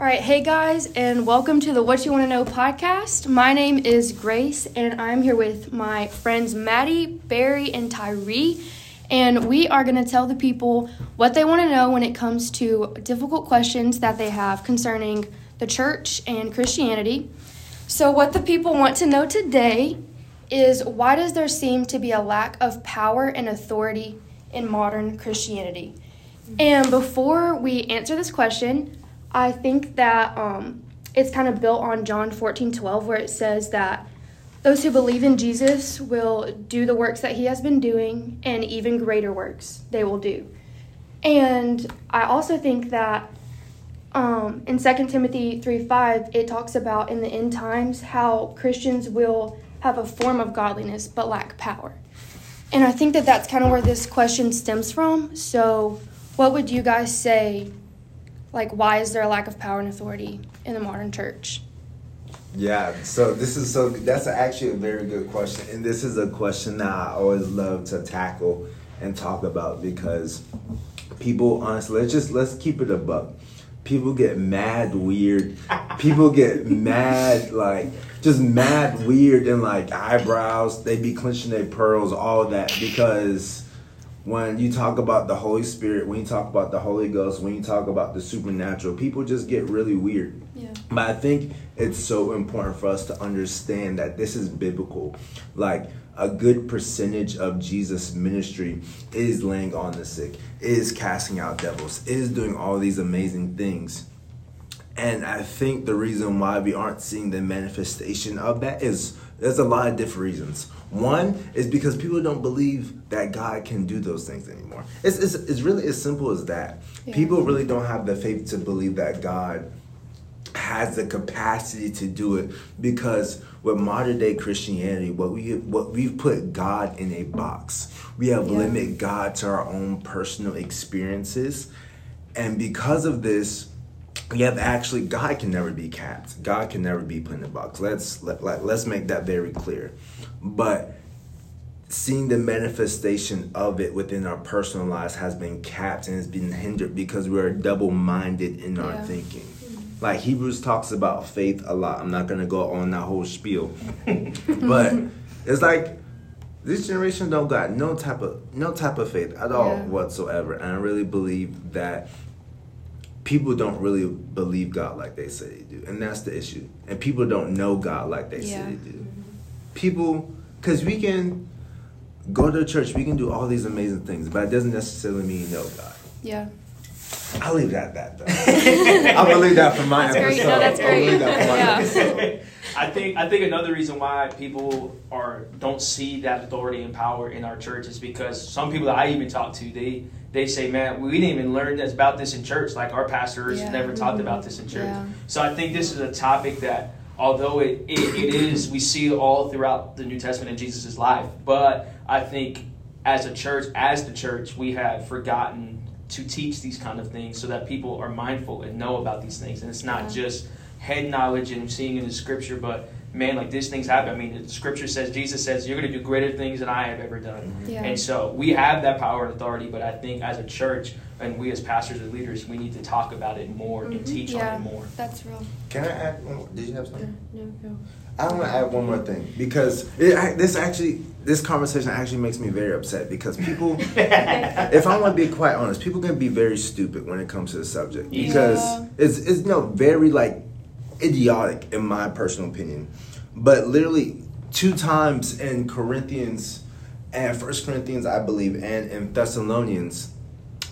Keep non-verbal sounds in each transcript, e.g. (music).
All right, hey guys, and welcome to the What You Want to Know podcast. My name is Grace, and I'm here with my friends Maddie, Barry, and Tyree. And we are going to tell the people what they want to know when it comes to difficult questions that they have concerning the church and Christianity. So, what the people want to know today is why does there seem to be a lack of power and authority in modern Christianity? And before we answer this question, I think that um, it's kind of built on John 14 12, where it says that those who believe in Jesus will do the works that he has been doing, and even greater works they will do. And I also think that um, in 2 Timothy 3 5, it talks about in the end times how Christians will have a form of godliness but lack power. And I think that that's kind of where this question stems from. So, what would you guys say? Like, why is there a lack of power and authority in the modern church? Yeah, so this is so that's actually a very good question, and this is a question that I always love to tackle and talk about because people honestly let's just let's keep it a buck. People get mad weird. People get mad like just mad weird and like eyebrows. They be clenching their pearls, all that because when you talk about the Holy Spirit, when you talk about the Holy Ghost, when you talk about the supernatural, people just get really weird. Yeah. But I think it's so important for us to understand that this is biblical. Like a good percentage of Jesus' ministry is laying on the sick, is casting out devils, is doing all these amazing things. And I think the reason why we aren't seeing the manifestation of that is there's a lot of different reasons. One is because people don't believe that God can do those things anymore. It's, it's, it's really as simple as that. Yeah. People really don't have the faith to believe that God has the capacity to do it because with modern day Christianity, what we what we've put God in a box. We have Yeah. limited God to our own personal experiences, and because of this, we have actually God can never be capped. God can never be put in a box. Let's let, let let's make that very clear. But seeing the manifestation of it within our personal lives has been capped and has been hindered because we're double minded in our thinking. Like Hebrews talks about faith a lot. I'm not gonna go on that whole spiel, (laughs) but it's like this generation don't got no type of no type of faith at all Yeah. whatsoever. And I really believe that people don't really believe God like they say they do, and that's the issue. And people don't know God like they Yeah. say they do. Mm-hmm. People, because we can go to church, we can do all these amazing things, but it doesn't necessarily mean you know God. Yeah. I'll leave that at that though. (laughs) I'm gonna leave that for my That's great. episode. No, that's I'll leave great. that for my Yeah. episode. I think I think another reason why people are don't see that authority and power in our church is because some people that I even talk to they they say, man, we didn't even learn this- about this in church. Like our pastors Yeah. never talked mm-hmm. about this in church. Yeah. So I think this is a topic that, although it, it, it is, we see all throughout the New Testament in Jesus' life. But I think as a church, as the church, we have forgotten to teach these kind of things so that people are mindful and know about these things. And it's not Yeah. just head knowledge and seeing in the scripture, but man, like these things happen. I mean, the scripture says, Jesus says, you're going to do greater things than I have ever done. Yeah. And so we have that power and authority, but I think as a church and we as pastors and leaders, we need to talk about it more and teach Mm-hmm. Yeah. on it more. That's real. Can I add? One more? Did you have something? No, no. I want to add one more thing because it, I, this actually this conversation actually makes me very upset because people, (laughs) if I want to be quite honest, people can be very stupid when it comes to the subject Yeah. because it's it's no very like idiotic in my personal opinion, but literally two times in Corinthians and First Corinthians I believe and in Thessalonians,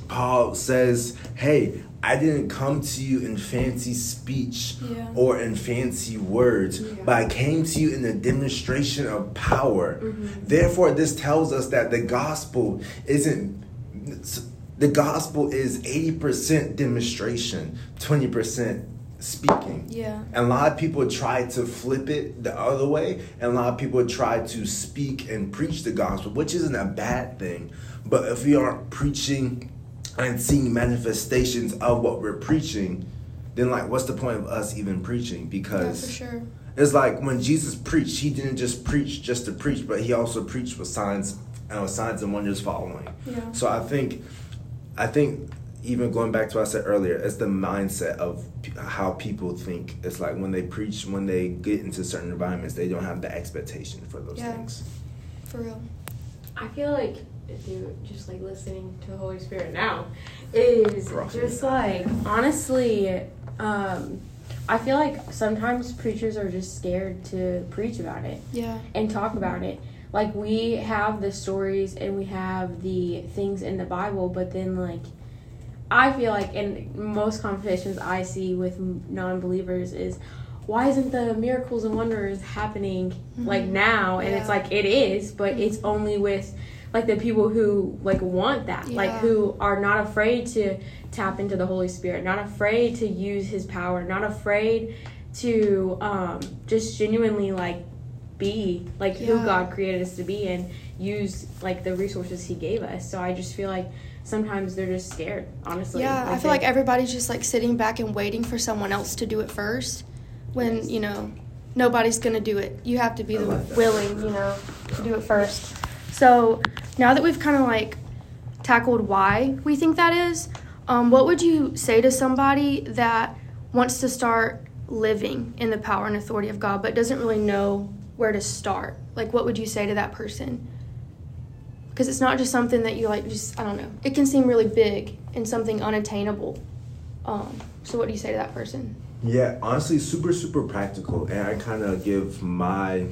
Paul says, "Hey." I didn't come to you in fancy speech Yeah. or in fancy words, Yeah. but I came to you in the demonstration of power. Mm-hmm. Therefore, this tells us that the gospel isn't. The gospel is 80% demonstration, 20% speaking. Yeah. And a lot of people try to flip it the other way, and a lot of people try to speak and preach the gospel, which isn't a bad thing. But if we aren't preaching and seeing manifestations of what we're preaching, then like, what's the point of us even preaching? Because for sure. it's like when Jesus preached, he didn't just preach just to preach, but he also preached with signs, and with signs and wonders following. Yeah. So I think, I think even going back to what I said earlier, it's the mindset of how people think. It's like when they preach, when they get into certain environments, they don't have the expectation for those Yeah. things. For real. I feel like dude, just like listening to the Holy Spirit now is Rock just like honestly, um, I feel like sometimes preachers are just scared to preach about it Yeah. and talk about it. Like we have the stories and we have the things in the Bible, but then like I feel like in most conversations I see with non-believers is why isn't the miracles and wonders happening like Mhm. now? And Yeah. it's like it is, but Mhm. it's only with like the people who like want that, like who are not afraid to tap into the Holy Spirit, not afraid to use His power, not afraid to um, just genuinely like be like who God created us to be and use like the resources He gave us. So I just feel like sometimes they're just scared, honestly. Yeah, I feel they- like everybody's just like sitting back and waiting for someone else to do it first when, Yes. you know, nobody's going to do it. You have to be the like willing, you know, to do it first. So, now that we've kind of like tackled why we think that is, um, what would you say to somebody that wants to start living in the power and authority of God but doesn't really know where to start? Like, what would you say to that person? Because it's not just something that you like, just, I don't know. It can seem really big and something unattainable. Um, so, what do you say to that person? Yeah, honestly, super, super practical. And I kind of give my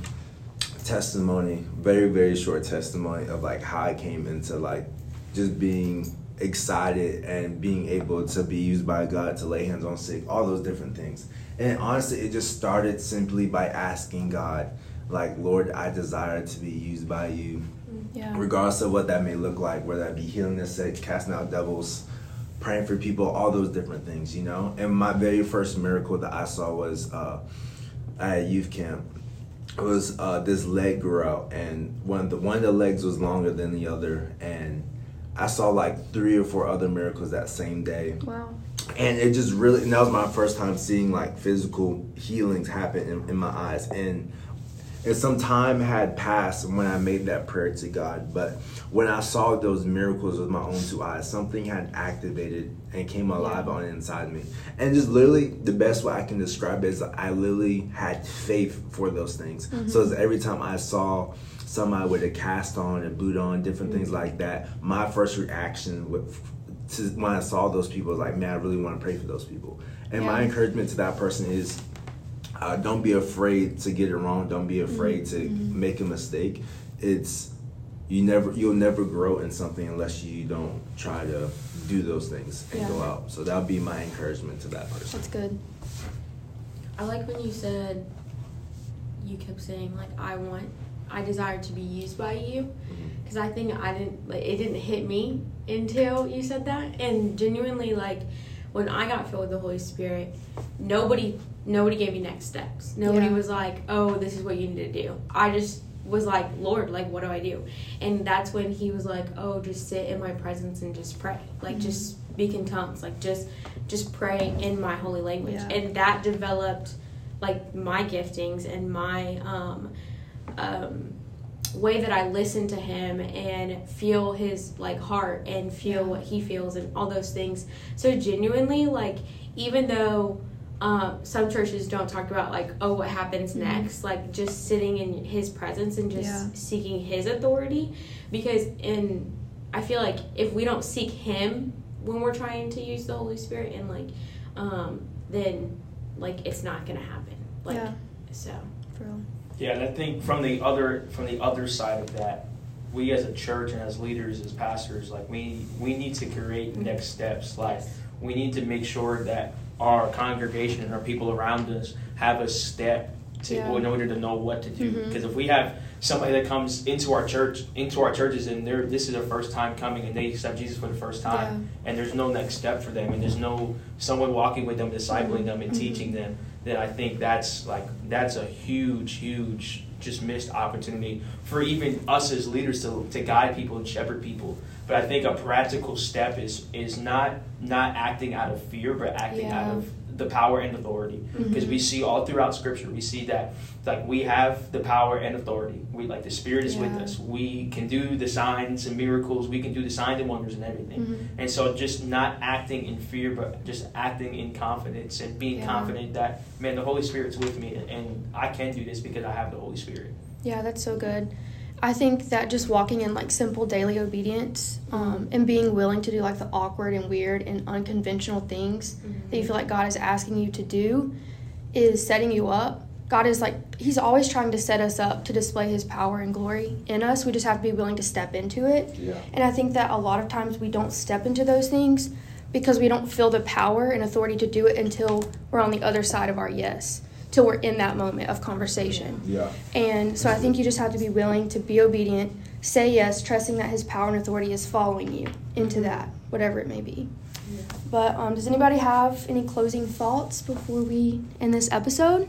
testimony, very, very short testimony of like how I came into like just being excited and being able to be used by God to lay hands on sick, all those different things. And honestly, it just started simply by asking God, like, Lord, I desire to be used by you Yeah. regardless of what that may look like, whether that be healing the sick, casting out devils, praying for people, all those different things, you know. And my very first miracle that I saw was uh, at youth camp. It was uh, this leg grew out, and one of the one of the legs was longer than the other, and I saw like three or four other miracles that same day Wow. and it just really and that was my first time seeing like physical healings happen in, in my eyes and and some time had passed when I made that prayer to God, but when I saw those miracles with my own two eyes, something had activated and came alive on inside me. And just literally, the best way I can describe it is I literally had faith for those things. Mm-hmm. So it's every time I saw somebody with a cast on, a boot on, different things mm-hmm. like that, my first reaction with, to, when I saw those people was like, man, I really want to pray for those people. And my encouragement to that person is uh, don't be afraid to get it wrong. Don't be afraid to make a mistake. It's you never you'll never grow in something unless you don't try to do those things and Yeah. go out. So that would be my encouragement to that person. That's good. I like when you said you kept saying like I want I desire to be used by you Mm-hmm. because I think I didn't like it didn't hit me until you said that and genuinely like when I got filled with the Holy Spirit nobody nobody gave me next steps nobody Yeah. was like oh this is what you need to do I just was like Lord like what do I do and that's when he was like oh just sit in my presence and just pray like Mhm. just speak in tongues like just just pray in my holy language Yeah. and that developed like my giftings and my um, um, way that I listen to him and feel his like heart and feel Yeah. what he feels and all those things. So genuinely, like even though um, some churches don't talk about like oh what happens Mhm. next, like just sitting in his presence and just Yeah. seeking his authority, because in I feel like if we don't seek him when we're trying to use the Holy Spirit and like um, then like it's not gonna happen. Like yeah. so. For real. Yeah, and I think from the other from the other side of that, we as a church and as leaders, as pastors, like we we need to create next steps. Like we need to make sure that our congregation and our people around us have a step to Yeah. in order to know what to do. Mhm. Because if we have somebody that comes into our church, into our churches, and they're this is their first time coming, and they accept Jesus for the first time, and there's no next step for them, and there's no someone walking with them, discipling them, and Mhm. teaching them, then I think that's like that's a huge, huge just missed opportunity for even us as leaders to, to guide people and shepherd people But I think a practical step is is not not acting out of fear, but acting Yeah. out of the power and authority. Because we see all throughout Scripture, we see that like we have the power and authority. We like the Spirit is with us. We can do the signs and miracles. We can do the signs and wonders and everything. Mhm. And so just not acting in fear, but just acting in confidence and being Yeah. confident that man, the Holy Spirit's with me, and I can do this because I have the Holy Spirit. Yeah, that's so good. I think that just walking in like simple daily obedience um, and being willing to do like the awkward and weird and unconventional things that you feel like God is asking you to do is setting you up. God is like, He's always trying to set us up to display His power and glory in us. We just have to be willing to step into it. Yeah. And I think that a lot of times we don't step into those things because we don't feel the power and authority to do it until we're on the other side of our yes, till we're in that moment of conversation. Yeah. And so I think you just have to be willing to be obedient, say yes, trusting that His power and authority is following you into that, whatever it may be. But um, does anybody have any closing thoughts before we end this episode?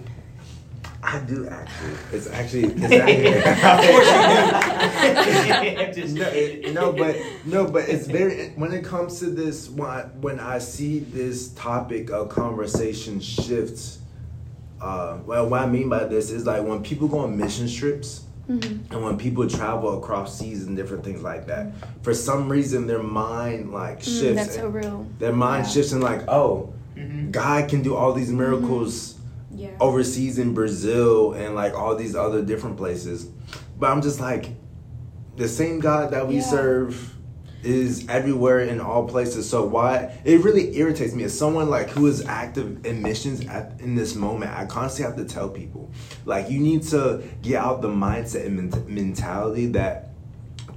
I do actually. It's actually. It's (laughs) actually Just- (laughs) no, it- no, but no, but it's very when it comes to this. When I, when I see this topic of conversation shifts, uh, well, what I mean by this is like when people go on mission trips. Mm-hmm. And when people travel across seas and different things like that, for some reason their mind like shifts. Mm, that's so real. their mind Yeah. shifts and like, oh, Mhm. God can do all these miracles Yeah. overseas in Brazil and like all these other different places. But I'm just like, the same God that we Yeah. serve is everywhere in all places. So why it really irritates me as someone like who is active in missions at in this moment. I constantly have to tell people like you need to get out the mindset and ment- mentality that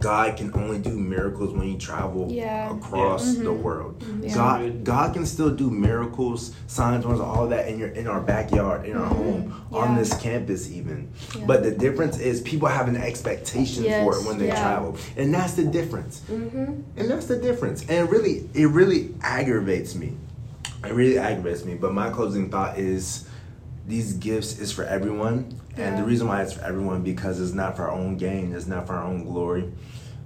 God can only do miracles when you travel Yeah. across Yeah. the Mhm. world. Yeah. God God can still do miracles, signs, wonders, all that in your in our backyard, in our Mhm. home, on this campus even. Yeah. But the difference is people have an expectation for it when they yeah. travel. And that's the difference. Mm-hmm. And that's the difference. And really it really aggravates me. It really aggravates me. But my closing thought is these gifts is for everyone. And the reason why it's for everyone because it's not for our own gain, it's not for our own glory,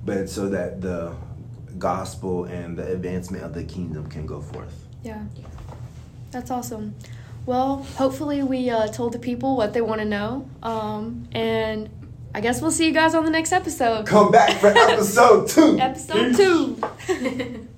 but it's so that the gospel and the advancement of the kingdom can go forth. Yeah. That's awesome. Well, hopefully we uh, told the people what they want to know. Um, and I guess we'll see you guys on the next episode. Come back for (laughs) episode two. Episode two. (laughs)